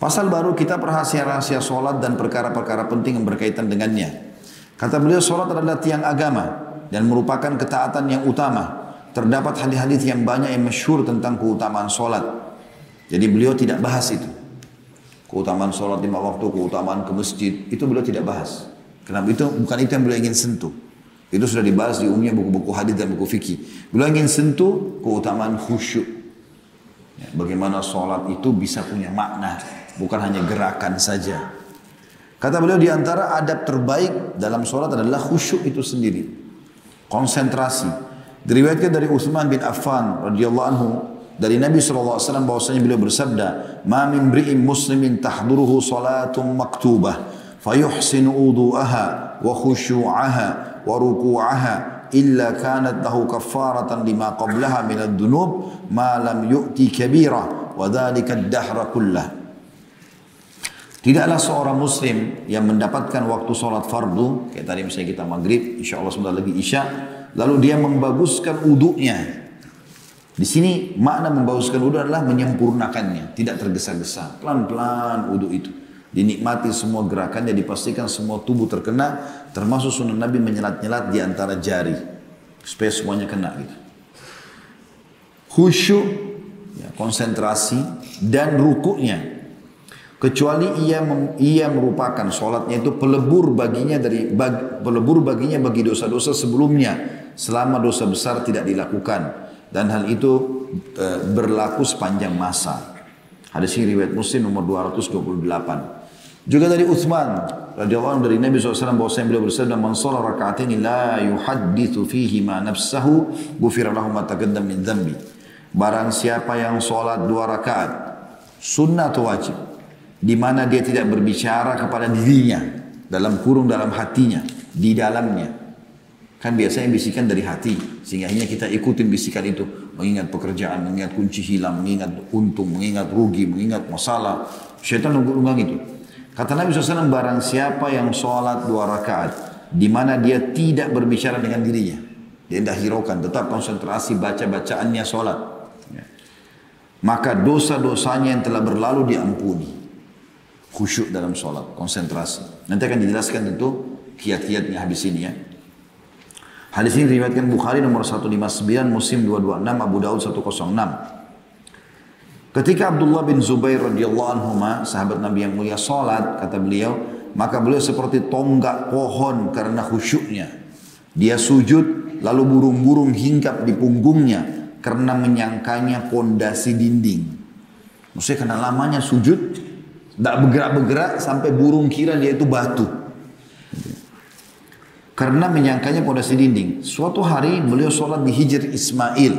Pasal baru kita rahasia-rahasia solat dan perkara-perkara penting yang berkaitan dengannya. Kata beliau solat adalah tiang agama dan merupakan ketaatan yang utama. Terdapat hadis-hadis yang banyak yang masyhur tentang keutamaan solat. Jadi beliau tidak bahas itu. Keutamaan solat lima waktu, keutamaan ke masjid, itu beliau tidak bahas. Kenapa itu? Bukan itu yang beliau ingin sentuh. Itu sudah dibahas di umumnya buku-buku hadis dan buku fikih. Beliau ingin sentuh keutamaan khusyuk. Ya, bagaimana sholat itu bisa punya makna, bukan hanya gerakan saja. Kata beliau di antara adab terbaik dalam sholat adalah khusyuk itu sendiri. Konsentrasi. Diriwayatkan dari Utsman bin Affan radhiyallahu anhu dari Nabi SAW bahwasanya beliau bersabda, "Ma min bri'in muslimin tahduruhu salatun maktubah fayuhsinu wudu'aha wa khusyu'aha wa ruku'aha illa kanat lahu kaffaratan lima qablaha min ad-dunub ma lam yu'ti kabira wa dhalika ad-dahra kullah." Tidaklah seorang muslim yang mendapatkan waktu sholat fardu, kayak tadi misalnya kita maghrib, insya Allah sebentar lagi isya, lalu dia membaguskan uduknya. Di sini makna membaguskan uduk adalah menyempurnakannya, tidak tergesa-gesa, pelan-pelan uduk itu. Dinikmati semua gerakannya, dipastikan semua tubuh terkena, termasuk sunnah Nabi menyelat-nyelat di antara jari, supaya semuanya kena gitu. Khusyuk, ya, konsentrasi, dan rukuknya kecuali ia ia merupakan sholatnya itu pelebur baginya dari bag, pelebur baginya bagi dosa-dosa sebelumnya selama dosa besar tidak dilakukan dan hal itu e, berlaku sepanjang masa. Hadis ini riwayat Muslim nomor 228. Juga dari Uthman radhiyallahu anhu dari Nabi SAW bahwasanya beliau bersabda man shalla raka'ataini la yuhadditsu fihi ma nafsahu ghufira lahu ma taqaddam min dhanbi. Barang siapa yang sholat dua rakaat sunnah atau wajib di mana dia tidak berbicara kepada dirinya dalam kurung dalam hatinya di dalamnya. Kan biasanya bisikan dari hati sehingga hanya kita ikutin bisikan itu. Mengingat pekerjaan mengingat kunci hilang mengingat untung mengingat rugi mengingat masalah. Syaitan nunggu-nunggang itu. Kata Nabi SAW barang siapa yang sholat dua rakaat di mana dia tidak berbicara dengan dirinya dia tidak hiraukan tetap konsentrasi baca bacaannya sholat. Ya. maka dosa-dosanya yang telah berlalu diampuni khusyuk dalam sholat, konsentrasi. Nanti akan dijelaskan tentu kiat-kiatnya habis ini ya. Hadis ini diriwayatkan Bukhari nomor 159, Muslim 226, Abu Daud 106. Ketika Abdullah bin Zubair radhiyallahu anhu sahabat Nabi yang mulia salat kata beliau, maka beliau seperti tonggak pohon karena khusyuknya. Dia sujud lalu burung-burung hinggap di punggungnya karena menyangkanya pondasi dinding. Maksudnya karena lamanya sujud, tidak bergerak-bergerak sampai burung kira dia itu batu. Karena menyangkanya pondasi dinding. Suatu hari beliau sholat di Hijr Ismail.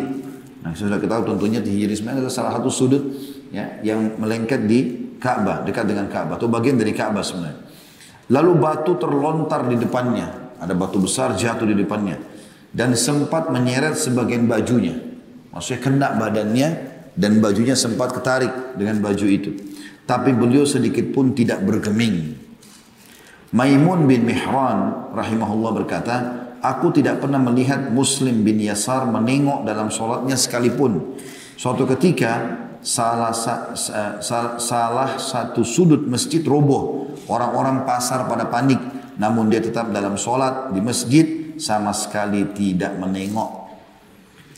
Nah, sudah kita tahu tentunya di Hijr Ismail adalah salah satu sudut ya, yang melengket di Ka'bah, dekat dengan Ka'bah, atau bagian dari Ka'bah sebenarnya. Lalu batu terlontar di depannya. Ada batu besar jatuh di depannya. Dan sempat menyeret sebagian bajunya. Maksudnya kena badannya dan bajunya sempat ketarik dengan baju itu. Tapi beliau sedikit pun tidak bergeming. Maimun bin Mihran rahimahullah berkata, Aku tidak pernah melihat Muslim bin Yasar menengok dalam sholatnya sekalipun. Suatu ketika salah, sa, sa, salah satu sudut masjid roboh. Orang-orang pasar pada panik. Namun dia tetap dalam sholat di masjid sama sekali tidak menengok.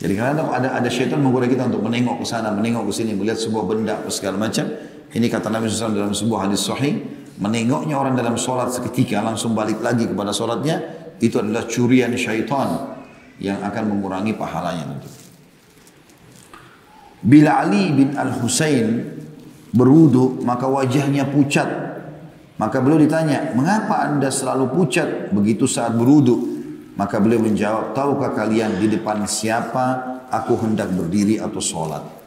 Jadi kadang ada ada syaitan menggoda kita untuk menengok ke sana, menengok ke sini, melihat sebuah benda segala macam. Ini kata Nabi SAW dalam sebuah hadis sahih, menengoknya orang dalam sholat seketika langsung balik lagi kepada sholatnya, itu adalah curian syaitan yang akan mengurangi pahalanya nanti. Bila Ali bin Al-Husain berwudu, maka wajahnya pucat. Maka beliau ditanya, mengapa anda selalu pucat begitu saat berwudu? Maka beliau menjawab, tahukah kalian di depan siapa aku hendak berdiri atau sholat?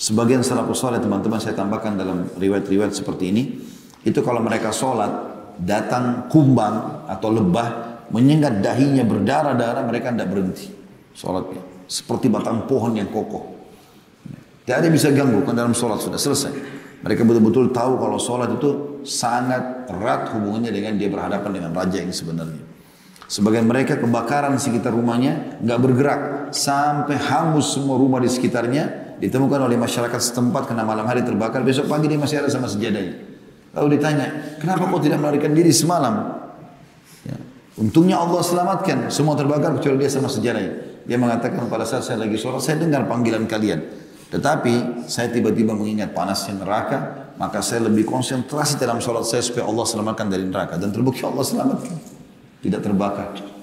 Sebagian salafus saleh teman-teman saya tambahkan dalam riwayat-riwayat seperti ini, itu kalau mereka sholat, datang kumbang atau lebah, menyengat dahinya berdarah-darah, mereka tidak berhenti sholatnya. Seperti batang pohon yang kokoh. Tidak ada bisa ganggu, kan dalam sholat sudah selesai. Mereka betul-betul tahu kalau sholat itu sangat erat hubungannya dengan dia berhadapan dengan raja yang sebenarnya. Sebagian mereka kebakaran sekitar rumahnya nggak bergerak sampai hangus semua rumah di sekitarnya ditemukan oleh masyarakat setempat karena malam hari terbakar, besok pagi dia masih ada sama sejadahnya. Lalu ditanya, kenapa kau tidak melarikan diri semalam? Ya. Untungnya Allah selamatkan, semua terbakar kecuali dia sama sejadahnya. Dia mengatakan pada saat saya lagi sholat, saya dengar panggilan kalian. Tetapi saya tiba-tiba mengingat panasnya neraka, maka saya lebih konsentrasi dalam sholat saya supaya Allah selamatkan dari neraka. Dan terbukti Allah selamatkan. Tidak terbakar.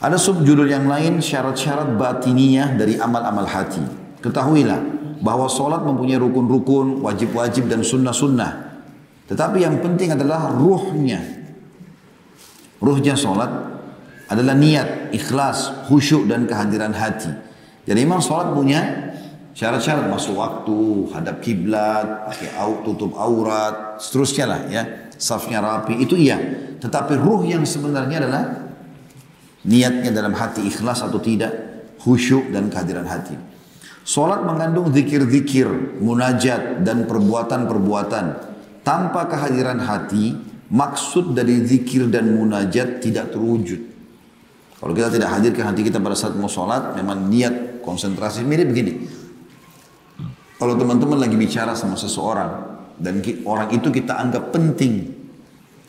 Ada subjudul yang lain syarat-syarat batiniyah dari amal-amal hati. Ketahuilah bahwa solat mempunyai rukun-rukun, wajib-wajib dan sunnah-sunnah. Tetapi yang penting adalah ruhnya. Ruhnya solat adalah niat, ikhlas, khusyuk dan kehadiran hati. Jadi memang solat punya syarat-syarat masuk waktu, hadap kiblat, pakai au, tutup aurat, seterusnya lah ya. Safnya rapi, itu iya. Tetapi ruh yang sebenarnya adalah Niatnya dalam hati ikhlas atau tidak, khusyuk dan kehadiran hati. Solat mengandung zikir-zikir, munajat dan perbuatan-perbuatan. Tanpa kehadiran hati, maksud dari zikir dan munajat tidak terwujud. Kalau kita tidak hadirkan hati kita pada saat mau sholat, memang niat konsentrasi mirip begini. Kalau teman-teman lagi bicara sama seseorang dan orang itu kita anggap penting,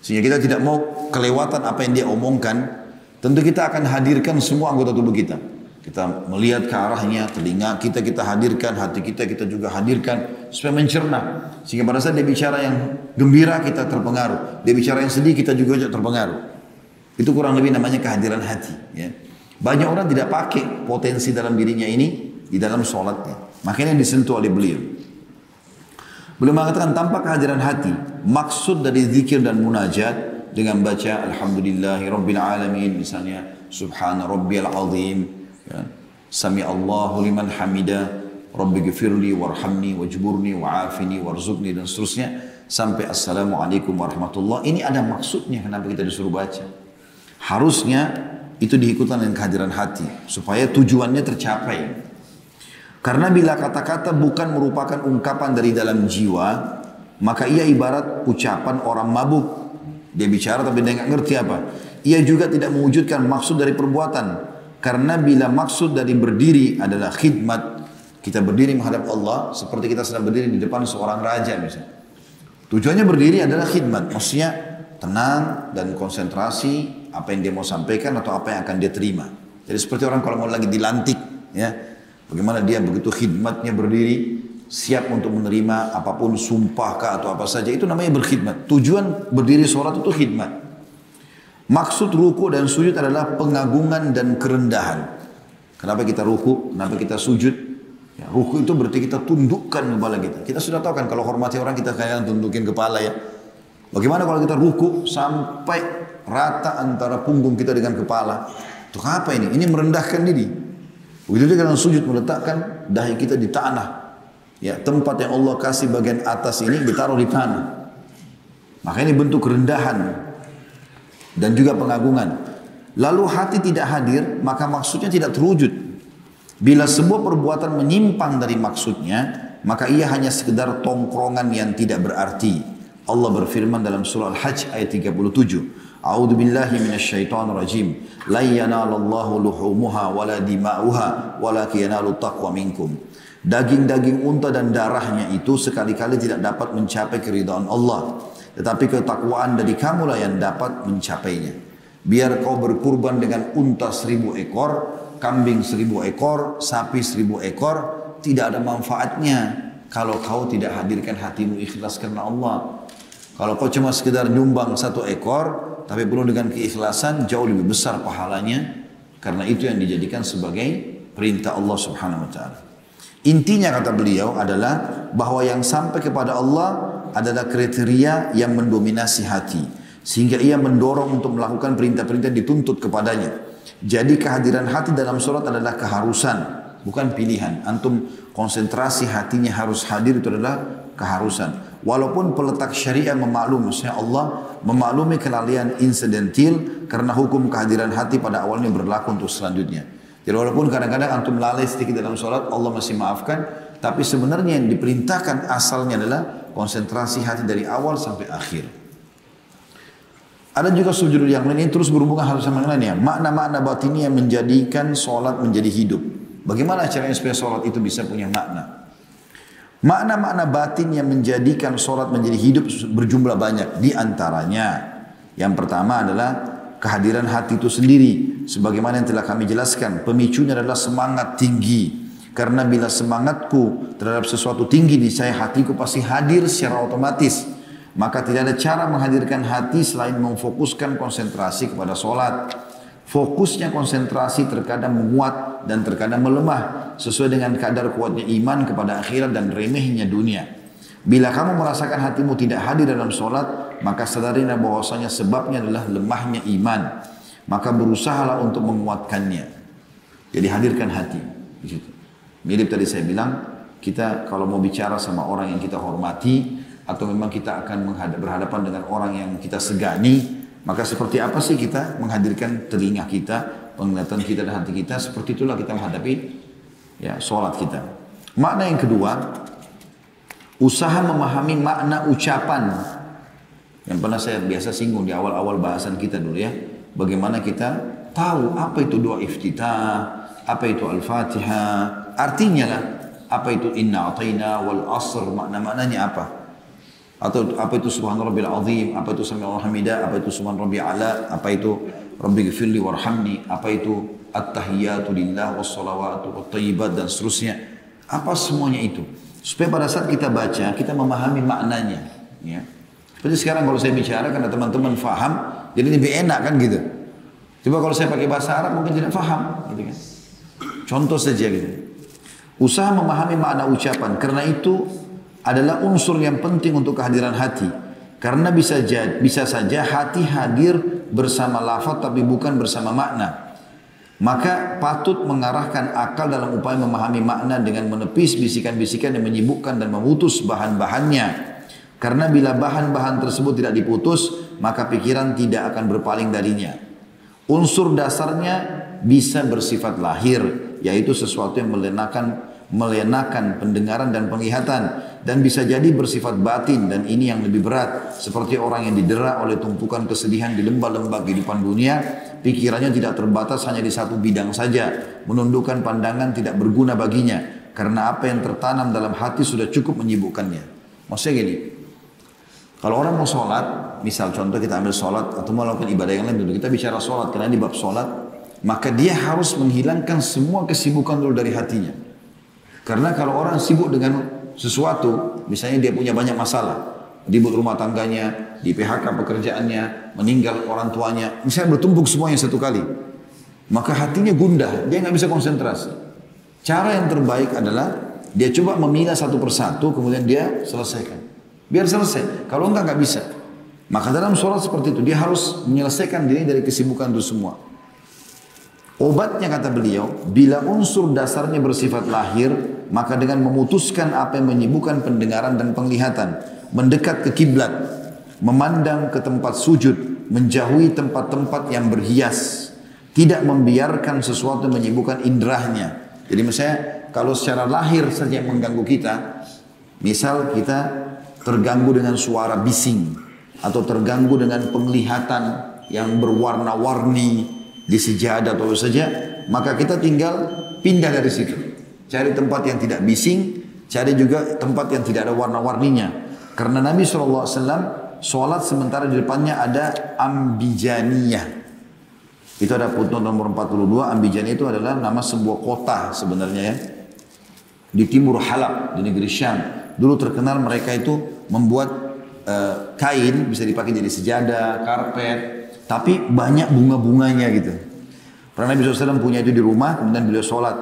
sehingga kita tidak mau kelewatan apa yang dia omongkan, Tentu kita akan hadirkan semua anggota tubuh kita. Kita melihat ke arahnya, telinga kita kita hadirkan, hati kita kita juga hadirkan supaya mencerna. Sehingga pada saat dia bicara yang gembira kita terpengaruh, dia bicara yang sedih kita juga terpengaruh. Itu kurang lebih namanya kehadiran hati. Ya. Banyak orang tidak pakai potensi dalam dirinya ini di dalam sholatnya. Makanya disentuh oleh beliau. Beliau mengatakan tanpa kehadiran hati, maksud dari zikir dan munajat dengan baca alhamdulillahi rabbil alamin. Misalnya subhana rabbiyal azim. Ya. sami Allahu liman hamida. Rabbi gfirli warhamni wajburni wa'afini warzuqni dan seterusnya. Sampai assalamualaikum warahmatullah ini ada maksudnya kenapa kita disuruh baca. Harusnya itu diikutan dengan kehadiran hati supaya tujuannya tercapai. Karena bila kata-kata bukan merupakan ungkapan dari dalam jiwa maka ia ibarat ucapan orang mabuk dia bicara tapi dia nggak ngerti apa. Ia juga tidak mewujudkan maksud dari perbuatan. Karena bila maksud dari berdiri adalah khidmat, kita berdiri menghadap Allah seperti kita sedang berdiri di depan seorang raja misalnya. Tujuannya berdiri adalah khidmat, maksudnya tenang dan konsentrasi apa yang dia mau sampaikan atau apa yang akan dia terima. Jadi seperti orang kalau mau lagi dilantik, ya, bagaimana dia begitu khidmatnya berdiri, siap untuk menerima apa pun sumpah kah atau apa saja itu namanya berkhidmat. Tujuan berdiri sholat itu khidmat. Maksud ruku dan sujud adalah pengagungan dan kerendahan. Kenapa kita ruku? Kenapa kita sujud? Ya, ruku itu berarti kita tundukkan kepala kita. Kita sudah tahu kan kalau hormati orang kita kayak tundukin kepala ya. Bagaimana kalau kita ruku sampai rata antara punggung kita dengan kepala? Untuk apa ini? Ini merendahkan diri. Begitu juga dengan sujud meletakkan dahi kita di tanah. Ya, tempat yang Allah kasih bagian atas ini ditaruh di tanah. Maka ini bentuk kerendahan dan juga pengagungan. Lalu hati tidak hadir, maka maksudnya tidak terwujud. Bila sebuah perbuatan menyimpang dari maksudnya, maka ia hanya sekedar tongkrongan yang tidak berarti. Allah berfirman dalam surah Al-Hajj ayat 37. A'udzu billahi minasyaitonir rajim. La yanalallahu luhumuha wala dima'uha walakin yanalu taqwa minkum. Daging-daging unta dan darahnya itu sekali-kali tidak dapat mencapai keridhaan Allah. Tetapi ketakwaan dari kamulah yang dapat mencapainya. Biar kau berkurban dengan unta seribu ekor, kambing seribu ekor, sapi seribu ekor, tidak ada manfaatnya kalau kau tidak hadirkan hatimu ikhlas karena Allah. Kalau kau cuma sekedar nyumbang satu ekor, tapi penuh dengan keikhlasan, jauh lebih besar pahalanya. Karena itu yang dijadikan sebagai perintah Allah subhanahu wa ta'ala. Intinya kata beliau adalah bahwa yang sampai kepada Allah adalah kriteria yang mendominasi hati. Sehingga ia mendorong untuk melakukan perintah-perintah dituntut kepadanya. Jadi kehadiran hati dalam sholat adalah keharusan, bukan pilihan. Antum konsentrasi hatinya harus hadir itu adalah keharusan. Walaupun peletak syariah memaklumi, maksudnya Allah memaklumi kelalaian insidentil karena hukum kehadiran hati pada awalnya berlaku untuk selanjutnya. Jadi walaupun kadang-kadang antum lalai sedikit dalam sholat, Allah masih maafkan. Tapi sebenarnya yang diperintahkan asalnya adalah konsentrasi hati dari awal sampai akhir. Ada juga sujud yang lain ini terus berhubungan hal sama yang lainnya. Makna-makna batinnya menjadikan sholat menjadi hidup. Bagaimana caranya supaya sholat itu bisa punya makna? Makna-makna batin yang menjadikan sholat menjadi hidup berjumlah banyak. Di antaranya, yang pertama adalah kehadiran hati itu sendiri. Sebagaimana yang telah kami jelaskan, pemicunya adalah semangat tinggi. Karena bila semangatku terhadap sesuatu tinggi di saya, hatiku pasti hadir secara otomatis. Maka tidak ada cara menghadirkan hati selain memfokuskan konsentrasi kepada sholat. Fokusnya konsentrasi terkadang menguat dan terkadang melemah sesuai dengan kadar kuatnya iman kepada akhirat dan remehnya dunia. Bila kamu merasakan hatimu tidak hadir dalam sholat, maka sadarilah bahwasanya sebabnya adalah lemahnya iman. Maka berusahalah untuk menguatkannya. Jadi hadirkan hati. Mirip tadi saya bilang, kita kalau mau bicara sama orang yang kita hormati, atau memang kita akan berhadapan dengan orang yang kita segani, maka seperti apa sih kita menghadirkan telinga kita, penglihatan kita dan hati kita, seperti itulah kita menghadapi ya sholat kita. Makna yang kedua, usaha memahami makna ucapan yang pernah saya biasa singgung di awal-awal bahasan kita dulu ya. Bagaimana kita tahu apa itu doa iftitah, apa itu al-fatihah, artinya lah apa itu inna ataina wal asr makna-maknanya apa atau apa itu subhan rabbil azim, apa itu sami hamidah, apa itu subhan rabbi ala, apa itu rabbi gfirli warhamni, apa itu at-tahiyatu lillah wassalawatu wattayyibat dan seterusnya. Apa semuanya itu? Supaya pada saat kita baca, kita memahami maknanya. Ya. Seperti sekarang kalau saya bicara karena teman-teman faham, jadi lebih enak kan gitu. Coba kalau saya pakai bahasa Arab mungkin tidak faham, gitu kan. Contoh saja gitu. Usaha memahami makna ucapan, karena itu adalah unsur yang penting untuk kehadiran hati. Karena bisa jad, bisa saja hati hadir bersama lafaz tapi bukan bersama makna. Maka patut mengarahkan akal dalam upaya memahami makna dengan menepis bisikan-bisikan yang menyibukkan dan memutus bahan-bahannya. Karena bila bahan-bahan tersebut tidak diputus, maka pikiran tidak akan berpaling darinya. Unsur dasarnya bisa bersifat lahir, yaitu sesuatu yang melenakan melenakan pendengaran dan penglihatan dan bisa jadi bersifat batin dan ini yang lebih berat. Seperti orang yang didera oleh tumpukan kesedihan di lembah-lembah kehidupan dunia pikirannya tidak terbatas hanya di satu bidang saja. Menundukkan pandangan tidak berguna baginya karena apa yang tertanam dalam hati sudah cukup menyibukkannya. Maksudnya gini kalau orang mau sholat misal contoh kita ambil sholat atau melakukan ibadah yang lain dulu kita bicara sholat karena di bab sholat maka dia harus menghilangkan semua kesibukan dulu dari hatinya karena kalau orang sibuk dengan sesuatu, misalnya dia punya banyak masalah, ribut rumah tangganya, di PHK pekerjaannya, meninggal orang tuanya, misalnya bertumpuk semuanya satu kali, maka hatinya gundah, dia nggak bisa konsentrasi. Cara yang terbaik adalah dia coba memilah satu persatu, kemudian dia selesaikan. Biar selesai. Kalau enggak nggak bisa. Maka dalam sholat seperti itu, dia harus menyelesaikan diri dari kesibukan itu semua. Obatnya kata beliau, bila unsur dasarnya bersifat lahir, maka dengan memutuskan apa yang menyibukkan pendengaran dan penglihatan, mendekat ke kiblat, memandang ke tempat sujud, menjauhi tempat-tempat yang berhias, tidak membiarkan sesuatu menyibukkan indrahnya. Jadi misalnya kalau secara lahir saja mengganggu kita, misal kita terganggu dengan suara bising atau terganggu dengan penglihatan yang berwarna-warni, di sejadah atau saja, maka kita tinggal pindah dari situ. Cari tempat yang tidak bising, cari juga tempat yang tidak ada warna-warninya. Karena Nabi SAW sholat sementara di depannya ada ambijaniyah. Itu ada footnote nomor 42, ambijaniyah itu adalah nama sebuah kota sebenarnya ya. Di timur Halab, di negeri Syam. Dulu terkenal mereka itu membuat uh, kain, bisa dipakai jadi sejadah, karpet, tapi banyak bunga-bunganya gitu. Pernah Nabi SAW punya itu di rumah, kemudian beliau sholat.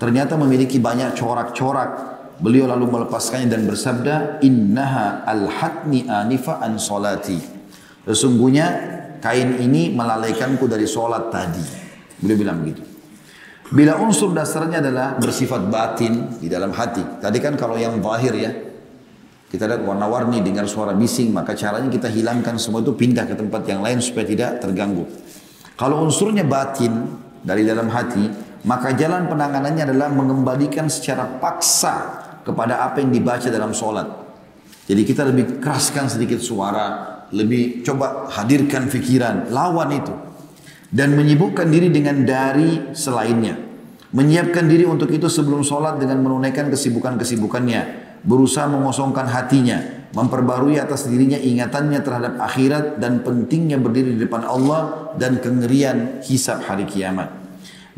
Ternyata memiliki banyak corak-corak. Beliau lalu melepaskannya dan bersabda, Innaha al-hatni anifa an solati. Sesungguhnya kain ini melalaikanku dari sholat tadi. Beliau bilang begitu. Bila unsur dasarnya adalah bersifat batin di dalam hati. Tadi kan kalau yang zahir ya, kita lihat warna-warni, dengar suara bising, maka caranya kita hilangkan semua itu pindah ke tempat yang lain supaya tidak terganggu. Kalau unsurnya batin dari dalam hati, maka jalan penanganannya adalah mengembalikan secara paksa kepada apa yang dibaca dalam sholat. Jadi kita lebih keraskan sedikit suara, lebih coba hadirkan fikiran, lawan itu. Dan menyibukkan diri dengan dari selainnya. Menyiapkan diri untuk itu sebelum sholat dengan menunaikan kesibukan-kesibukannya. Berusaha mengosongkan hatinya. Memperbarui atas dirinya ingatannya terhadap akhirat dan pentingnya berdiri di depan Allah dan kengerian hisab hari kiamat.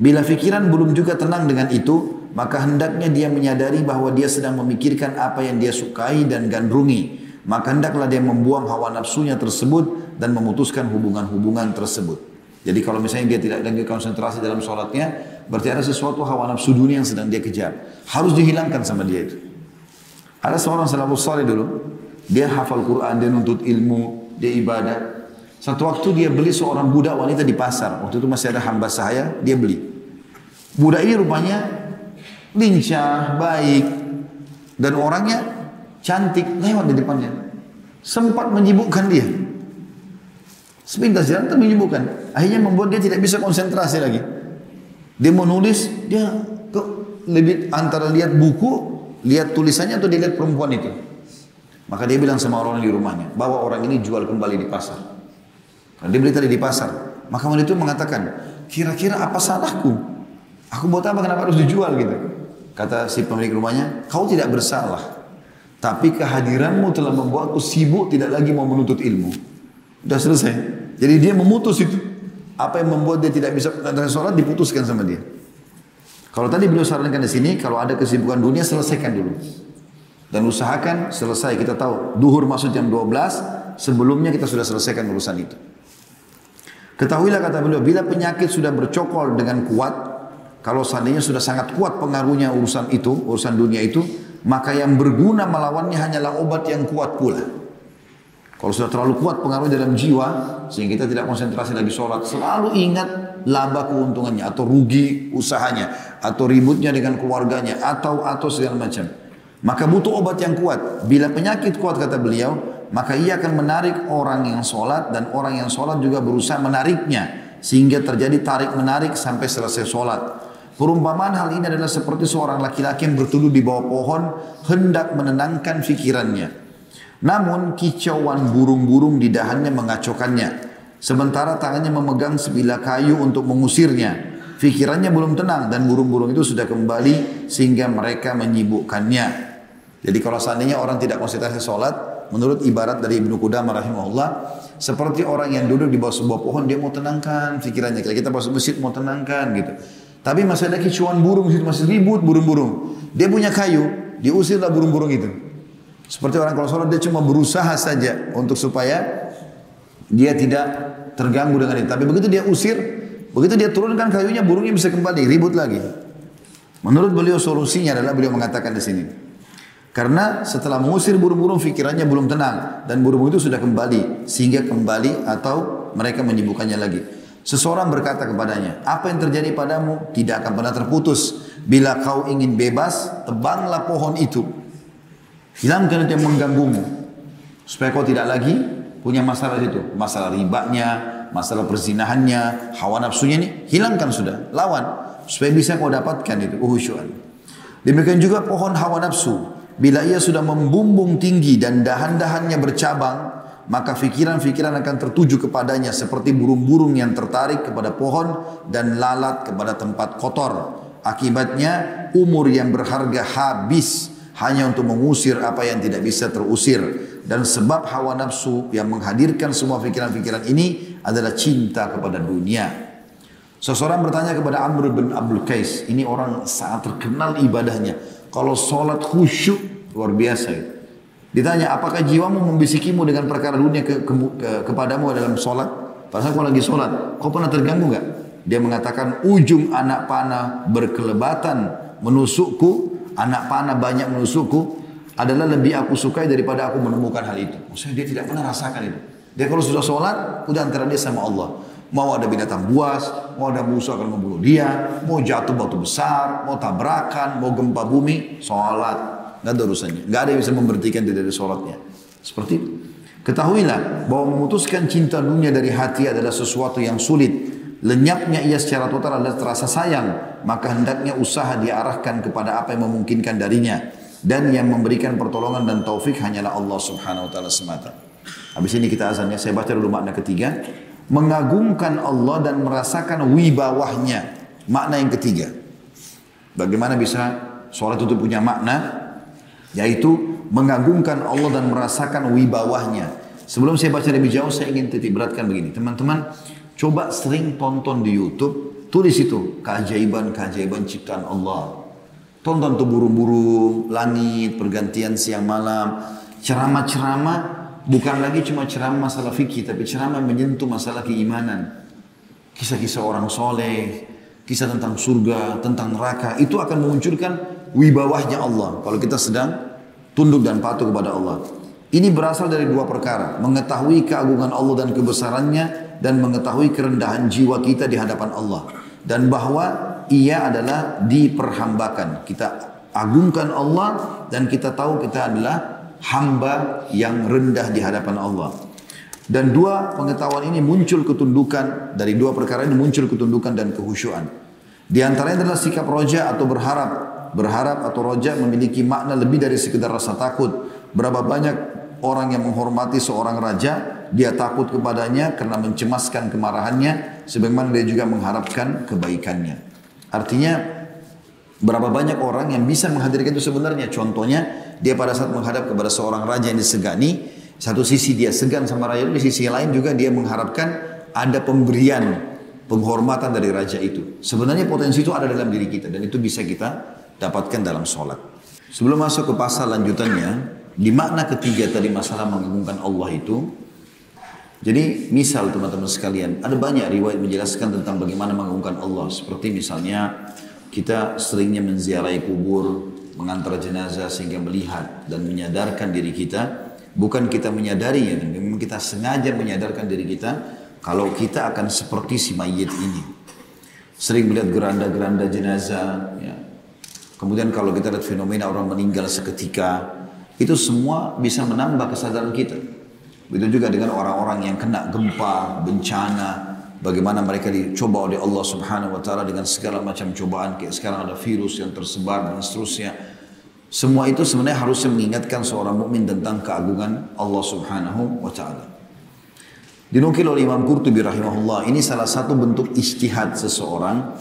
Bila fikiran belum juga tenang dengan itu, maka hendaknya dia menyadari bahwa dia sedang memikirkan apa yang dia sukai dan gandrungi. Maka hendaklah dia membuang hawa nafsunya tersebut dan memutuskan hubungan-hubungan tersebut. Jadi kalau misalnya dia tidak lagi konsentrasi dalam sholatnya, Berarti ada sesuatu hawa nafsu dunia yang sedang dia kejar. Harus dihilangkan sama dia itu. Ada seorang salafus salih dulu. Dia hafal Quran, dia nuntut ilmu, dia ibadah. Satu waktu dia beli seorang budak wanita di pasar. Waktu itu masih ada hamba saya, dia beli. Budak ini rupanya lincah, baik. Dan orangnya cantik, lewat di depannya. Sempat menyibukkan dia. Sepintas jalan itu menyibukkan. Akhirnya membuat dia tidak bisa konsentrasi lagi. Dia mau nulis, dia ke, lebih antara lihat buku, lihat tulisannya atau dia lihat perempuan itu. Maka dia bilang sama orang di rumahnya, bahwa orang ini jual kembali di pasar. Dia beli tadi di pasar. Maka wanita itu mengatakan, kira-kira apa salahku? Aku buat apa kenapa harus dijual gitu? Kata si pemilik rumahnya, kau tidak bersalah. Tapi kehadiranmu telah membuatku sibuk tidak lagi mau menuntut ilmu. Sudah selesai. Jadi dia memutus itu. Apa yang membuat dia tidak bisa mengatakan sholat diputuskan sama dia. Kalau tadi beliau sarankan di sini, kalau ada kesibukan dunia selesaikan dulu. Dan usahakan selesai. Kita tahu duhur masuk jam 12, sebelumnya kita sudah selesaikan urusan itu. Ketahuilah kata beliau, bila penyakit sudah bercokol dengan kuat, kalau seandainya sudah sangat kuat pengaruhnya urusan itu, urusan dunia itu, maka yang berguna melawannya hanyalah obat yang kuat pula. Kalau sudah terlalu kuat pengaruh dalam jiwa, sehingga kita tidak konsentrasi lagi sholat, selalu ingat laba keuntungannya, atau rugi usahanya, atau ributnya dengan keluarganya, atau atau segala macam. Maka butuh obat yang kuat. Bila penyakit kuat kata beliau, maka ia akan menarik orang yang sholat dan orang yang sholat juga berusaha menariknya sehingga terjadi tarik menarik sampai selesai sholat. Perumpamaan hal ini adalah seperti seorang laki-laki yang berteduh di bawah pohon hendak menenangkan fikirannya. Namun kicauan burung-burung di dahannya mengacaukannya. Sementara tangannya memegang sebilah kayu untuk mengusirnya. Fikirannya belum tenang dan burung-burung itu sudah kembali sehingga mereka menyibukkannya. Jadi kalau seandainya orang tidak konsentrasi sholat, menurut ibarat dari Ibnu Qudamah rahimahullah, seperti orang yang duduk di bawah sebuah pohon, dia mau tenangkan pikirannya. Kalau kita masuk masjid mau tenangkan gitu. Tapi masih ada kicauan burung, masih ribut burung-burung. Dia punya kayu, diusirlah burung-burung itu. Seperti orang kalau sholat dia cuma berusaha saja untuk supaya dia tidak terganggu dengan itu. Tapi begitu dia usir, begitu dia turunkan kayunya, burungnya bisa kembali, ribut lagi. Menurut beliau solusinya adalah beliau mengatakan di sini. Karena setelah mengusir burung-burung fikirannya belum tenang dan burung itu sudah kembali sehingga kembali atau mereka menyibukkannya lagi. Seseorang berkata kepadanya, apa yang terjadi padamu tidak akan pernah terputus. Bila kau ingin bebas, tebanglah pohon itu. Hilangkan itu yang mengganggumu. Supaya kau tidak lagi punya masalah itu. Masalah ribanya, masalah perzinahannya, hawa nafsunya ini. Hilangkan sudah, lawan. Supaya bisa kau dapatkan itu, uhusyuan. Demikian juga pohon hawa nafsu. Bila ia sudah membumbung tinggi dan dahan-dahannya bercabang, maka fikiran-fikiran akan tertuju kepadanya seperti burung-burung yang tertarik kepada pohon dan lalat kepada tempat kotor. Akibatnya umur yang berharga habis hanya untuk mengusir apa yang tidak bisa terusir dan sebab hawa nafsu yang menghadirkan semua pikiran-pikiran ini adalah cinta kepada dunia. Seseorang bertanya kepada Amr bin Abdul Qais, ini orang sangat terkenal ibadahnya. Kalau sholat khusyuk luar biasa. Ditanya, apakah jiwamu membisikimu dengan perkara dunia ke, ke, ke, kepadamu dalam sholat? Padahal kau lagi sholat, kau pernah terganggu nggak? Dia mengatakan ujung anak panah berkelebatan menusukku anak panah banyak menusukku adalah lebih aku sukai daripada aku menemukan hal itu. Maksudnya dia tidak pernah rasakan itu. Dia kalau sudah sholat, udah antara dia sama Allah. Mau ada binatang buas, mau ada musuh akan membunuh dia, mau jatuh batu besar, mau tabrakan, mau gempa bumi, sholat. Gak ada urusannya. Gak ada yang bisa memberhentikan dia dari sholatnya. Seperti itu. Ketahuilah bahwa memutuskan cinta dunia dari hati adalah sesuatu yang sulit lenyapnya ia secara total adalah terasa sayang, maka hendaknya usaha diarahkan kepada apa yang memungkinkan darinya dan yang memberikan pertolongan dan taufik hanyalah Allah Subhanahu wa taala semata. Habis ini kita azannya saya baca dulu makna ketiga, mengagungkan Allah dan merasakan wibawahnya. Makna yang ketiga. Bagaimana bisa sholat itu punya makna? Yaitu mengagungkan Allah dan merasakan wibawahnya. Sebelum saya baca lebih jauh, saya ingin titik beratkan begini. Teman-teman, coba sering tonton di Youtube, tulis itu, keajaiban-keajaiban ciptaan Allah. Tonton tuh burung-burung, langit, pergantian siang malam, ceramah-ceramah, bukan lagi cuma ceramah masalah fikih, tapi ceramah menyentuh masalah keimanan. Kisah-kisah orang soleh, kisah tentang surga, tentang neraka, itu akan memunculkan wibawahnya Allah. Kalau kita sedang tunduk dan patuh kepada Allah. Ini berasal dari dua perkara. Mengetahui keagungan Allah dan kebesarannya dan mengetahui kerendahan jiwa kita di hadapan Allah. Dan bahwa ia adalah diperhambakan. Kita agungkan Allah dan kita tahu kita adalah hamba yang rendah di hadapan Allah. Dan dua pengetahuan ini muncul ketundukan, dari dua perkara ini muncul ketundukan dan kehusyuan. Di antaranya adalah sikap roja atau berharap. Berharap atau roja memiliki makna lebih dari sekedar rasa takut. Berapa banyak orang yang menghormati seorang raja, dia takut kepadanya karena mencemaskan kemarahannya, sebagaimana dia juga mengharapkan kebaikannya. Artinya, berapa banyak orang yang bisa menghadirkan itu sebenarnya. Contohnya, dia pada saat menghadap kepada seorang raja yang disegani, satu sisi dia segan sama raja di sisi lain juga dia mengharapkan ada pemberian penghormatan dari raja itu. Sebenarnya potensi itu ada dalam diri kita dan itu bisa kita dapatkan dalam sholat. Sebelum masuk ke pasal lanjutannya, di makna ketiga tadi masalah mengagungkan Allah itu, jadi misal teman-teman sekalian, ada banyak riwayat menjelaskan tentang bagaimana mengagungkan Allah. Seperti misalnya kita seringnya menziarahi kubur, mengantar jenazah sehingga melihat dan menyadarkan diri kita Bukan kita menyadari ya, memang kita sengaja menyadarkan diri kita kalau kita akan seperti si mayit ini. Sering melihat geranda-geranda jenazah, ya. Kemudian kalau kita lihat fenomena orang meninggal seketika, itu semua bisa menambah kesadaran kita. Begitu juga dengan orang-orang yang kena gempa, bencana, bagaimana mereka dicoba oleh Allah Subhanahu wa taala dengan segala macam cobaan kayak sekarang ada virus yang tersebar dan seterusnya semua itu sebenarnya harusnya mengingatkan seorang mukmin tentang keagungan Allah Subhanahu wa taala. Dinukil oleh Imam Qurtubi rahimahullah, ini salah satu bentuk istihad seseorang.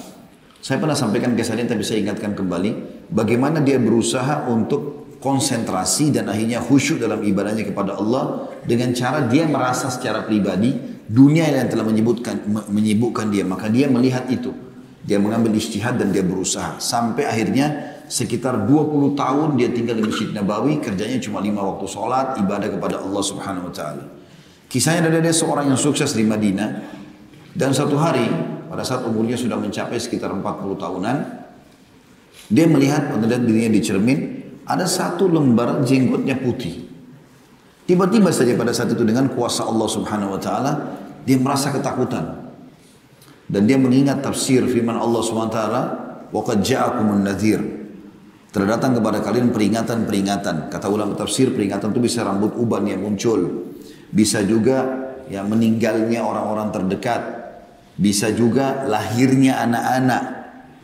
Saya pernah sampaikan ke saya tapi saya ingatkan kembali bagaimana dia berusaha untuk konsentrasi dan akhirnya khusyuk dalam ibadahnya kepada Allah dengan cara dia merasa secara pribadi dunia yang telah menyebutkan menyibukkan dia. Maka dia melihat itu. Dia mengambil istihad dan dia berusaha. Sampai akhirnya sekitar 20 tahun dia tinggal di Masjid Nabawi, kerjanya cuma lima waktu sholat, ibadah kepada Allah Subhanahu Wa Taala. Kisahnya ada dia seorang yang sukses di Madinah dan satu hari pada saat umurnya sudah mencapai sekitar 40 tahunan, dia melihat melihat dirinya di cermin ada satu lembar jenggotnya putih. Tiba-tiba saja pada saat itu dengan kuasa Allah Subhanahu Wa Taala dia merasa ketakutan dan dia mengingat tafsir firman Allah Subhanahu Wa Taala, "Waqad ja'akumun nadhir." Telah kepada kalian peringatan-peringatan. Kata ulama tafsir, peringatan itu bisa rambut uban yang muncul. Bisa juga ya meninggalnya orang-orang terdekat. Bisa juga lahirnya anak-anak.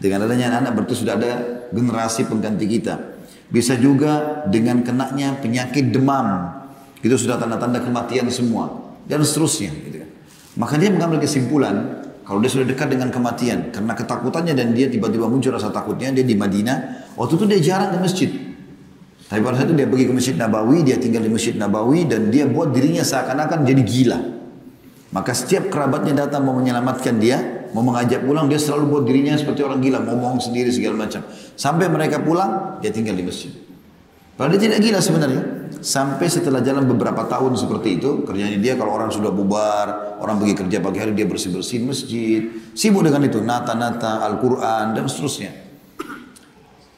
Dengan adanya anak-anak berarti sudah ada generasi pengganti kita. Bisa juga dengan kenaknya penyakit demam. Itu sudah tanda-tanda kematian semua. Dan seterusnya. Gitu kan. Maka dia mengambil kesimpulan kalau dia sudah dekat dengan kematian, karena ketakutannya dan dia tiba-tiba muncul rasa takutnya, dia di Madinah, waktu itu dia jarang ke masjid. Tapi pada saat itu dia pergi ke Masjid Nabawi, dia tinggal di Masjid Nabawi dan dia buat dirinya seakan-akan jadi gila. Maka setiap kerabatnya datang mau menyelamatkan dia, mau mengajak pulang, dia selalu buat dirinya seperti orang gila, ngomong sendiri segala macam. Sampai mereka pulang, dia tinggal di masjid. Padahal dia tidak gila sebenarnya. Sampai setelah jalan beberapa tahun seperti itu, kerjanya dia kalau orang sudah bubar, orang pergi kerja pagi hari dia bersih-bersih masjid, sibuk dengan itu, nata-nata, Al-Quran, dan seterusnya.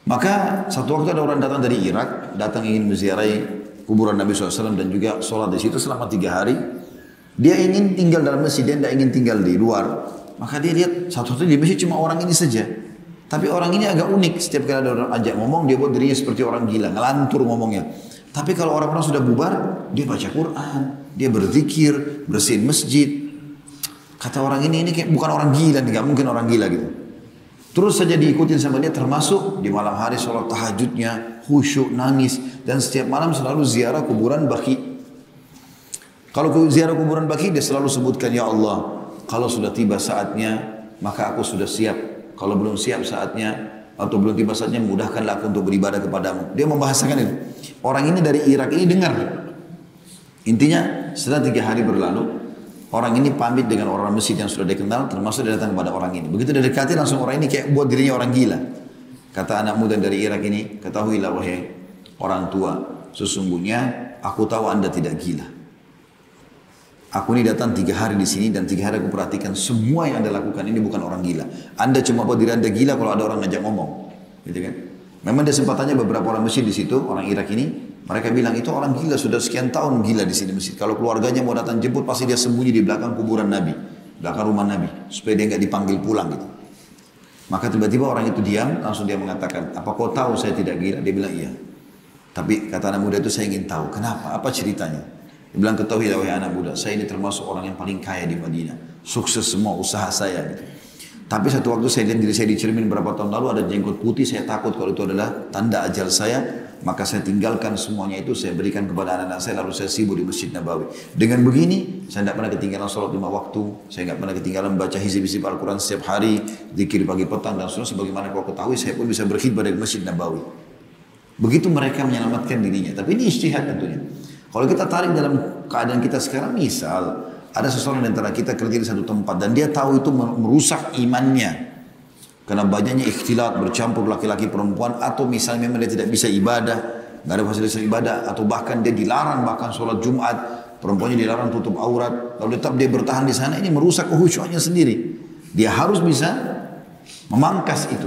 Maka satu waktu ada orang datang dari Irak, datang ingin menziarahi kuburan Nabi SAW dan juga sholat di situ selama tiga hari. Dia ingin tinggal dalam masjid, dia tidak ingin tinggal di luar. Maka dia lihat satu-satu di masjid cuma orang ini saja. Tapi orang ini agak unik. Setiap kali ada orang ajak ngomong, dia buat dirinya seperti orang gila, ngelantur ngomongnya. Tapi kalau orang-orang sudah bubar, dia baca Quran, dia berzikir, bersihin masjid. Kata orang ini, ini kayak bukan orang gila, nggak mungkin orang gila gitu. Terus saja diikutin sama dia termasuk di malam hari sholat tahajudnya, khusyuk, nangis. Dan setiap malam selalu ziarah kuburan baki. Kalau ziarah kuburan baki dia selalu sebutkan, Ya Allah, kalau sudah tiba saatnya, maka aku sudah siap. Kalau belum siap saatnya, atau belum tiba saatnya mudahkanlah aku untuk beribadah kepadamu. Dia membahasakan itu. Orang ini dari Irak ini dengar. Intinya setelah tiga hari berlalu, orang ini pamit dengan orang masjid yang sudah dikenal, termasuk dia datang kepada orang ini. Begitu dia dekati langsung orang ini kayak buat dirinya orang gila. Kata anak muda dari Irak ini, ketahuilah wahai orang tua, sesungguhnya aku tahu anda tidak gila. Aku ini datang tiga hari di sini dan tiga hari aku perhatikan semua yang anda lakukan ini bukan orang gila. Anda cuma buat diri anda gila kalau ada orang ngajak ngomong, gitu kan? Memang dia sempat tanya beberapa orang masjid di situ, orang Irak ini, mereka bilang itu orang gila sudah sekian tahun gila di sini masjid. Kalau keluarganya mau datang jemput pasti dia sembunyi di belakang kuburan Nabi, belakang rumah Nabi, supaya dia nggak dipanggil pulang gitu. Maka tiba-tiba orang itu diam, langsung dia mengatakan, apa kau tahu saya tidak gila? Dia bilang iya. Tapi kata anak muda itu saya ingin tahu, kenapa? Apa ceritanya? Dia bilang ketahui wahai anak muda, saya ini termasuk orang yang paling kaya di Madinah. Sukses semua usaha saya gitu. Tapi satu waktu saya lihat diri saya di cermin berapa tahun lalu ada jenggot putih, saya takut kalau itu adalah tanda ajal saya, maka saya tinggalkan semuanya itu, saya berikan kepada anak-anak saya, lalu saya sibuk di Masjid Nabawi. Dengan begini, saya tidak pernah ketinggalan sholat lima waktu, saya tidak pernah ketinggalan baca hizib-hizib Al-Quran setiap hari, zikir pagi petang dan seterusnya, sebagaimana kau ketahui, saya pun bisa berkhidmat di Masjid Nabawi. Begitu mereka menyelamatkan dirinya, tapi ini istihad tentunya. Kalau kita tarik dalam keadaan kita sekarang, misal ada seseorang di antara kita kerja di satu tempat dan dia tahu itu merusak imannya. Karena banyaknya ikhtilat bercampur laki-laki perempuan atau misalnya memang dia tidak bisa ibadah, nggak ada fasilitas ibadah atau bahkan dia dilarang bahkan sholat Jumat, perempuannya dilarang tutup aurat, lalu tetap dia bertahan di sana ini merusak kehusyuannya sendiri. Dia harus bisa memangkas itu.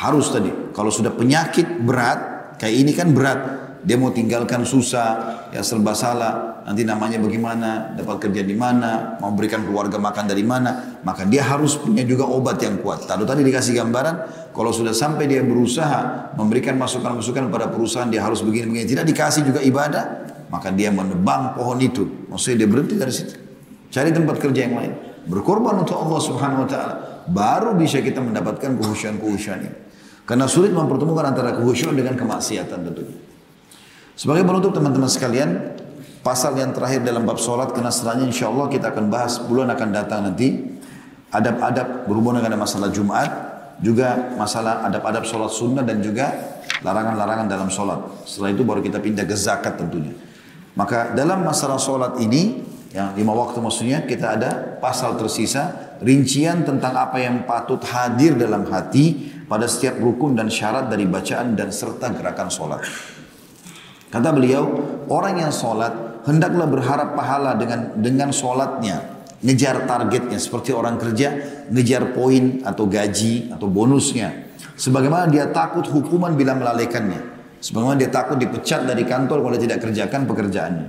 Harus tadi. Kalau sudah penyakit berat, kayak ini kan berat, dia mau tinggalkan susah, ya serba salah, nanti namanya bagaimana, dapat kerja di mana, mau berikan keluarga makan dari mana, maka dia harus punya juga obat yang kuat. Tadi tadi dikasih gambaran, kalau sudah sampai dia berusaha memberikan masukan-masukan pada perusahaan, dia harus begini-begini, tidak dikasih juga ibadah, maka dia menebang pohon itu. Maksudnya dia berhenti dari situ. Cari tempat kerja yang lain. Berkorban untuk Allah subhanahu wa ta'ala. Baru bisa kita mendapatkan kehusuan-kehusuan ini. Karena sulit mempertemukan antara kehusuan dengan kemaksiatan tentunya. Sebagai penutup teman-teman sekalian, pasal yang terakhir dalam bab solat karena setelahnya insya Allah kita akan bahas bulan akan datang nanti adab-adab berhubungan dengan masalah Jumat, juga masalah adab-adab solat sunnah dan juga larangan-larangan dalam solat. Setelah itu baru kita pindah ke zakat tentunya. Maka dalam masalah solat ini, yang lima waktu maksudnya, kita ada pasal tersisa, rincian tentang apa yang patut hadir dalam hati pada setiap rukun dan syarat dari bacaan dan serta gerakan solat. Kata beliau, orang yang sholat hendaklah berharap pahala dengan dengan sholatnya. Ngejar targetnya seperti orang kerja ngejar poin atau gaji atau bonusnya. Sebagaimana dia takut hukuman bila melalaikannya. Sebagaimana dia takut dipecat dari kantor kalau tidak kerjakan pekerjaannya.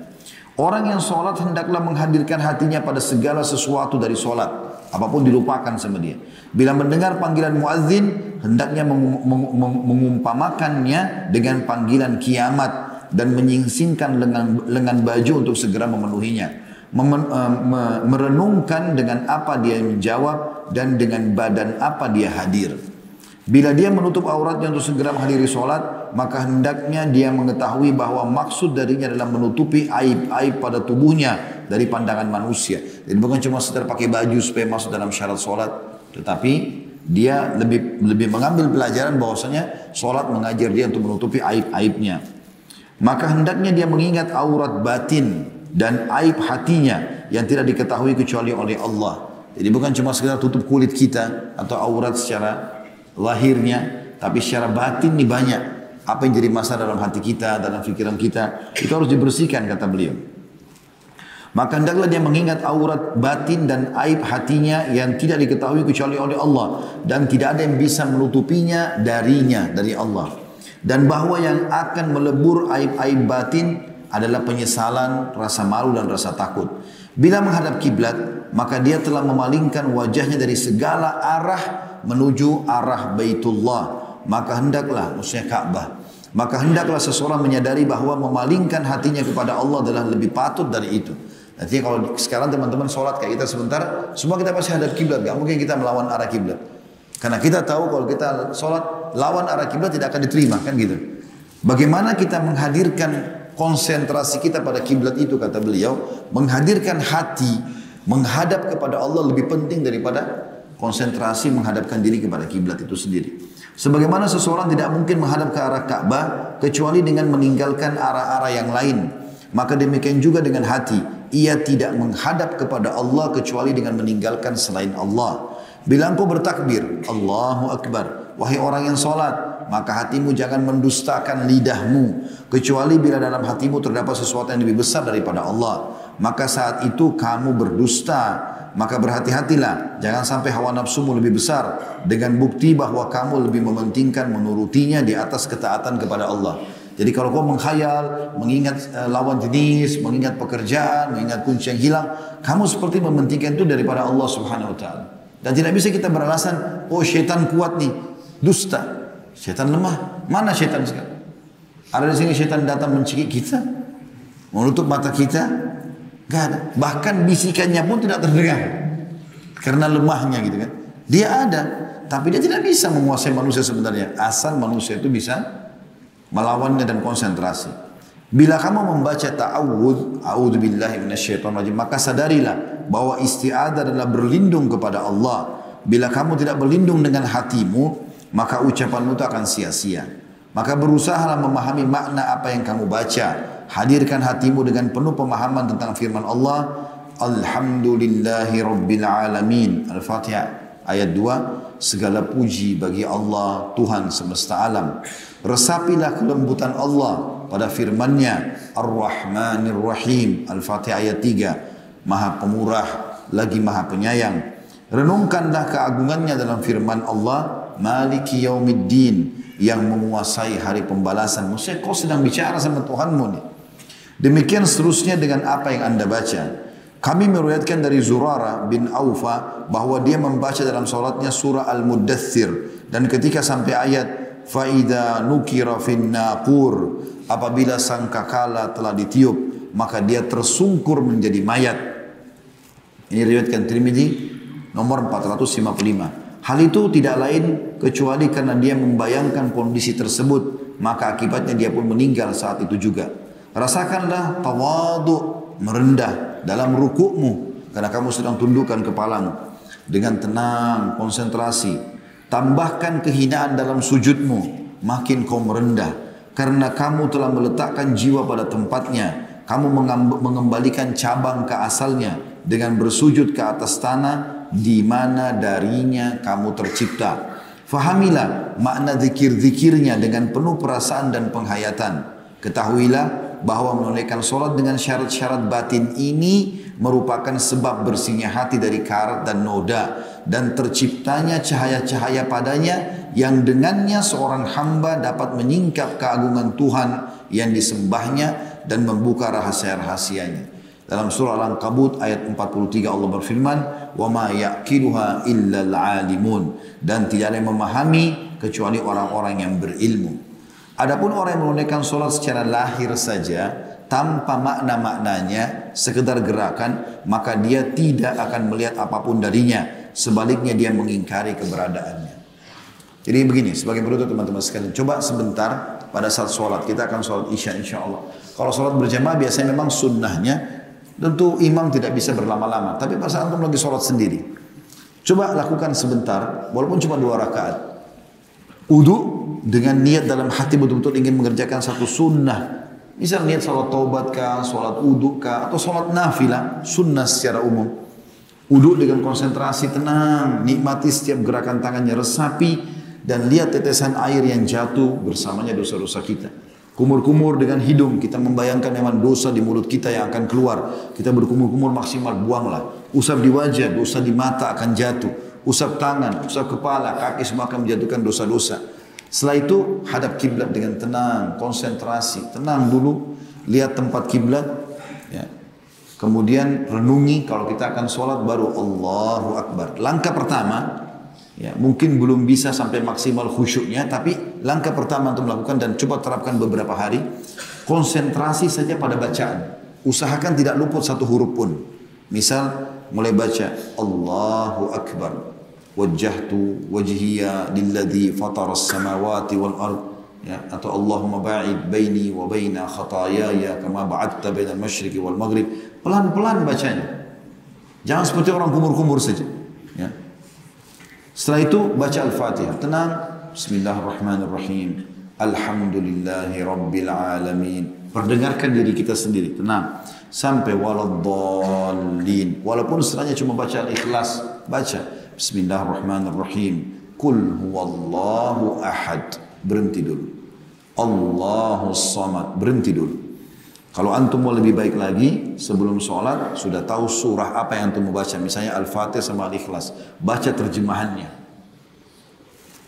Orang yang sholat hendaklah menghadirkan hatinya pada segala sesuatu dari sholat. Apa pun dilupakan sama dia. Bila mendengar panggilan muazzin, hendaknya mengumpamakannya dengan panggilan kiamat dan menyingsingkan lengan, lengan baju untuk segera memenuhinya. Mem, uh, merenungkan dengan apa dia menjawab dan dengan badan apa dia hadir. Bila dia menutup auratnya untuk segera menghadiri sholat, maka hendaknya dia mengetahui bahwa maksud darinya adalah menutupi aib-aib pada tubuhnya dari pandangan manusia. Jadi bukan cuma sekedar pakai baju supaya masuk dalam syarat sholat, tetapi dia lebih lebih mengambil pelajaran bahwasanya sholat mengajar dia untuk menutupi aib-aibnya. Maka hendaknya dia mengingat aurat batin dan aib hatinya yang tidak diketahui kecuali oleh Allah. Jadi bukan cuma sekedar tutup kulit kita atau aurat secara lahirnya, tapi secara batin ini banyak. Apa yang jadi masalah dalam hati kita, dalam pikiran kita, itu harus dibersihkan kata beliau. Maka hendaklah dia mengingat aurat batin dan aib hatinya yang tidak diketahui kecuali oleh Allah dan tidak ada yang bisa menutupinya darinya dari Allah dan bahwa yang akan melebur aib-aib batin adalah penyesalan, rasa malu dan rasa takut. Bila menghadap kiblat, maka dia telah memalingkan wajahnya dari segala arah menuju arah Baitullah. Maka hendaklah, maksudnya Ka'bah. Maka hendaklah seseorang menyadari bahwa memalingkan hatinya kepada Allah adalah lebih patut dari itu. Nanti kalau sekarang teman-teman sholat kayak kita sebentar, semua kita pasti hadap kiblat. Gak mungkin kita melawan arah kiblat. Karena kita tahu kalau kita sholat lawan arah kiblat tidak akan diterima kan gitu. Bagaimana kita menghadirkan konsentrasi kita pada kiblat itu kata beliau, menghadirkan hati menghadap kepada Allah lebih penting daripada konsentrasi menghadapkan diri kepada kiblat itu sendiri. Sebagaimana seseorang tidak mungkin menghadap ke arah Ka'bah kecuali dengan meninggalkan arah-arah yang lain. Maka demikian juga dengan hati. Ia tidak menghadap kepada Allah kecuali dengan meninggalkan selain Allah. Bila engkau bertakbir, Allahu Akbar. Wahai orang yang sholat, maka hatimu jangan mendustakan lidahmu. Kecuali bila dalam hatimu terdapat sesuatu yang lebih besar daripada Allah. Maka saat itu kamu berdusta maka berhati-hatilah jangan sampai hawa nafsumu lebih besar dengan bukti bahwa kamu lebih mementingkan menurutinya di atas ketaatan kepada Allah. Jadi kalau kau menghayal, mengingat uh, lawan jenis, mengingat pekerjaan, mengingat kunci yang hilang, kamu seperti mementingkan itu daripada Allah Subhanahu wa taala. Dan tidak bisa kita beralasan, oh syaitan kuat nih, dusta. Syaitan lemah. Mana syaitan sekarang? Ada di sini syaitan datang mencekik kita, menutup mata kita, Gak ada. Bahkan bisikannya pun tidak terdengar. Karena lemahnya gitu kan. Dia ada. Tapi dia tidak bisa menguasai manusia sebenarnya. Asal manusia itu bisa melawannya dan konsentrasi. Bila kamu membaca ta'awud, a'udhu billahi rajim, maka sadarilah bahwa isti'adah adalah berlindung kepada Allah. Bila kamu tidak berlindung dengan hatimu, maka ucapanmu itu akan sia-sia. Maka berusahalah memahami makna apa yang kamu baca. Hadirkan hatimu dengan penuh pemahaman tentang firman Allah. Alhamdulillahi Rabbil Alamin. Al-Fatihah ayat 2 segala puji bagi Allah Tuhan semesta alam. Resapilah kelembutan Allah pada firman-Nya Ar-Rahmanir Rahim Al-Fatihah ayat 3 Maha Pemurah lagi Maha Penyayang renungkanlah keagungannya dalam firman Allah Maliki Yaumiddin yang menguasai hari pembalasan. Maksudnya kau sedang bicara sama Tuhanmu nih. Demikian seterusnya dengan apa yang anda baca. Kami meriwayatkan dari Zurara bin Aufa bahwa dia membaca dalam solatnya surah Al-Muddathir dan ketika sampai ayat faida nukira fin naqur apabila sangkakala telah ditiup maka dia tersungkur menjadi mayat. Ini riwayatkan Tirmidzi nomor 455. Hal itu tidak lain kecuali karena dia membayangkan kondisi tersebut maka akibatnya dia pun meninggal saat itu juga. Rasakanlah tawadu merendah dalam rukukmu karena kamu sedang tundukkan kepalamu dengan tenang, konsentrasi. Tambahkan kehinaan dalam sujudmu, makin kau merendah karena kamu telah meletakkan jiwa pada tempatnya. Kamu mengembalikan cabang ke asalnya dengan bersujud ke atas tanah di mana darinya kamu tercipta. Fahamilah makna zikir-zikirnya dengan penuh perasaan dan penghayatan. Ketahuilah bahwa menunaikan solat dengan syarat-syarat batin ini merupakan sebab bersihnya hati dari karat dan noda dan terciptanya cahaya-cahaya padanya yang dengannya seorang hamba dapat menyingkap keagungan Tuhan yang disembahnya dan membuka rahasia-rahasianya. Dalam surah Al-Ankabut ayat 43 Allah berfirman, "Wa ma yaqiluha illa al-alimun." Dan tidak ada yang memahami kecuali orang-orang yang berilmu. Adapun orang yang menunaikan solat secara lahir saja tanpa makna-maknanya, sekedar gerakan, maka dia tidak akan melihat apa pun darinya. Sebaliknya dia mengingkari keberadaannya. Jadi begini, sebagai penutup teman-teman sekalian, coba sebentar pada saat sholat, kita akan sholat isya insya Allah. Kalau sholat berjamaah biasanya memang sunnahnya, tentu imam tidak bisa berlama-lama. Tapi pada saat antum lagi sholat sendiri, coba lakukan sebentar, walaupun cuma dua rakaat. Udu dengan niat dalam hati betul-betul ingin mengerjakan satu sunnah. Misal niat salat taubat kah, salat kah, atau salat nafilah, sunnah secara umum. Uduk dengan konsentrasi tenang, nikmati setiap gerakan tangannya resapi, dan lihat tetesan air yang jatuh bersamanya dosa-dosa kita. Kumur-kumur dengan hidung, kita membayangkan memang dosa di mulut kita yang akan keluar. Kita berkumur-kumur maksimal, buanglah. Usap di wajah, dosa di mata akan jatuh. Usap tangan, usap kepala, kaki semua akan menjatuhkan dosa-dosa. Setelah itu hadap kiblat dengan tenang, konsentrasi, tenang dulu, lihat tempat kiblat, ya. Kemudian renungi kalau kita akan sholat baru Allahu Akbar. Langkah pertama, ya mungkin belum bisa sampai maksimal khusyuknya, tapi langkah pertama untuk melakukan dan coba terapkan beberapa hari, konsentrasi saja pada bacaan. Usahakan tidak luput satu huruf pun. Misal mulai baca Allahu Akbar wajjahtu wajhiya lilladzi fatara as-samawati wal ard ya atau Allahumma ba'id baini wa baina khataayaya kama ba'adta bainal masyriqi wal maghrib pelan-pelan bacanya jangan seperti orang kumur-kumur saja ya setelah itu baca al-fatihah tenang Bismillahirrahmanirrahim. Alhamdulillahi Rabbil Alamin. Perdengarkan diri kita sendiri, tenang. Sampai waladhalin. Walaupun setelahnya cuma baca ikhlas, baca. Bismillahirrahmanirrahim. Kul huwallahu ahad. Berhenti dulu. Allahu samad. Berhenti dulu. Kalau antum mau lebih baik lagi, sebelum sholat sudah tahu surah apa yang antum mau baca. Misalnya Al-Fatih sama Al-Ikhlas. Baca terjemahannya.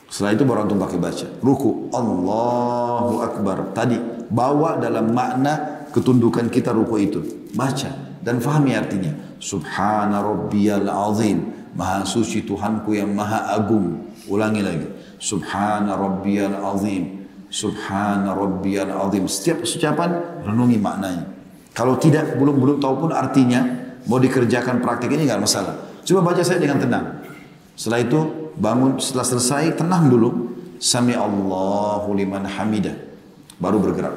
Setelah itu baru antum pakai baca. Ruku. Allahu Akbar. Tadi bawa dalam makna ketundukan kita ruku itu. Baca dan fahami artinya. Subhana rabbiyal azim. Maha suci Tuhanku yang maha agung. Ulangi lagi. Subhana rabbiyal azim. Subhana rabbiyal azim. Setiap ucapan renungi maknanya. Kalau tidak belum belum tahu pun artinya mau dikerjakan praktik ini nggak masalah. Coba baca saya dengan tenang. Setelah itu bangun setelah selesai tenang dulu. Sami Allahu liman hamidah. Baru bergerak.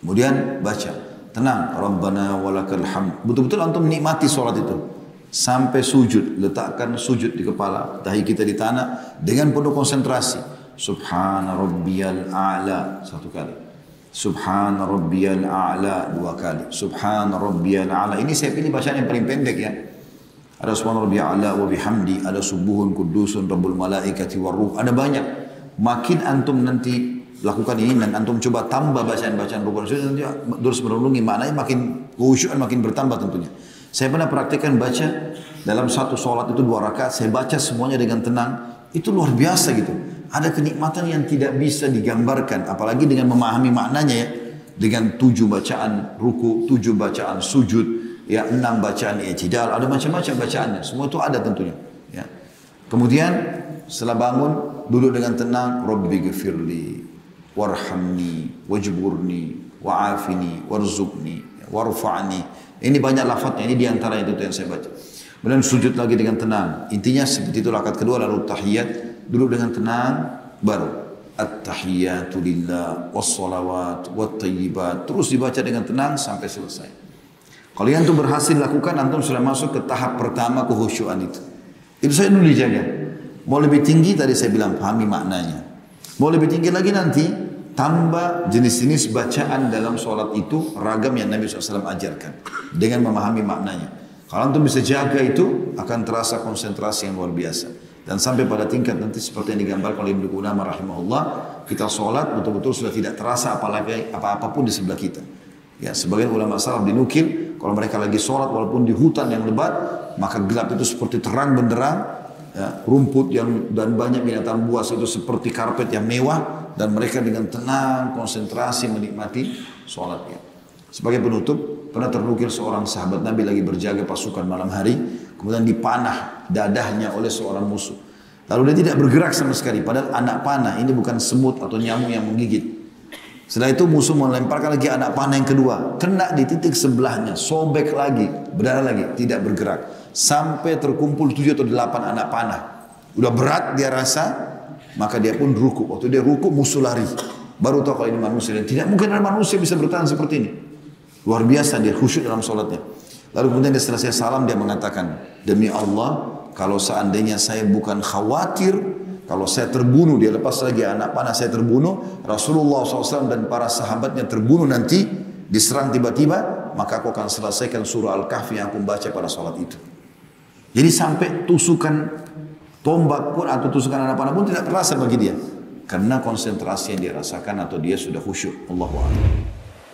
Kemudian baca. Tenang. Rabbana walakal hamd. Betul-betul antum nikmati sholat itu. Sampai sujud. Letakkan sujud di kepala. Dahi kita di tanah. Dengan penuh konsentrasi. Subhana rabbiyal a'la. Satu kali. Subhana rabbiyal a'la. Dua kali. Subhana rabbiyal a'la. Ini saya pilih bacaan yang paling pendek ya. Ada subhana rabbi ala wa bihamdi, ada subuhun kudusun rabbul malaikati waruh. Ada banyak. Makin antum nanti lakukan ini dan antum coba tambah bacaan-bacaan rukun sujud nanti terus merenungi maknanya makin khusyuan makin bertambah tentunya. Saya pernah praktikkan baca dalam satu sholat itu dua rakaat saya baca semuanya dengan tenang itu luar biasa gitu. Ada kenikmatan yang tidak bisa digambarkan apalagi dengan memahami maknanya ya dengan tujuh bacaan ruku, tujuh bacaan sujud, ya enam bacaan i'tidal, ada macam-macam bacaannya. Semua itu ada tentunya. Ya. Kemudian setelah bangun duduk dengan tenang, Rabbi gfirli warhamni wajburni wa'afini warzuqni warfa'ni. Ini banyak lafadznya, ini di antara itu yang saya baca. Kemudian sujud lagi dengan tenang. Intinya seperti itu rakaat kedua lalu tahiyat, duduk dengan tenang, baru at-tahiyatu lillah was-salawat. Terus dibaca dengan tenang sampai selesai. Kalau yang itu berhasil lakukan, antum sudah masuk ke tahap pertama kehusyuan itu. Itu saya dulu dijaga. Mau lebih tinggi tadi saya bilang pahami maknanya. Mau lebih tinggi lagi nanti tambah jenis-jenis bacaan dalam sholat itu ragam yang Nabi SAW ajarkan dengan memahami maknanya. Kalau antum bisa jaga itu akan terasa konsentrasi yang luar biasa. Dan sampai pada tingkat nanti seperti yang digambarkan oleh Ibnu Qudamah rahimahullah, kita sholat betul-betul sudah tidak terasa apalagi apa-apapun di sebelah kita. Ya, sebagian ulama salaf dinukil kalau mereka lagi sholat walaupun di hutan yang lebat, maka gelap itu seperti terang benderang. Ya, rumput yang dan banyak binatang buas itu seperti karpet yang mewah dan mereka dengan tenang konsentrasi menikmati sholatnya. Sebagai penutup, pernah ternukil seorang sahabat Nabi lagi berjaga pasukan malam hari, kemudian dipanah dadahnya oleh seorang musuh. Lalu dia tidak bergerak sama sekali, padahal anak panah ini bukan semut atau nyamuk yang menggigit. Setelah itu musuh melemparkan lagi anak panah yang kedua. Kena di titik sebelahnya. Sobek lagi. Berdarah lagi. Tidak bergerak. Sampai terkumpul tujuh atau delapan anak panah. Udah berat dia rasa. Maka dia pun ruku. Waktu dia ruku musuh lari. Baru tahu kalau ini manusia. Dan tidak mungkin ada manusia bisa bertahan seperti ini. Luar biasa dia khusyuk dalam sholatnya. Lalu kemudian dia selesai salam dia mengatakan. Demi Allah kalau seandainya saya bukan khawatir kalau saya terbunuh, dia lepas lagi anak panah saya terbunuh, Rasulullah SAW dan para sahabatnya terbunuh nanti, diserang tiba-tiba, maka aku akan selesaikan surah Al-Kahfi yang aku baca pada sholat itu. Jadi sampai tusukan tombak pun atau tusukan anak panah pun tidak terasa bagi dia. Karena konsentrasi yang dia rasakan atau dia sudah khusyuk. Allahu Akbar.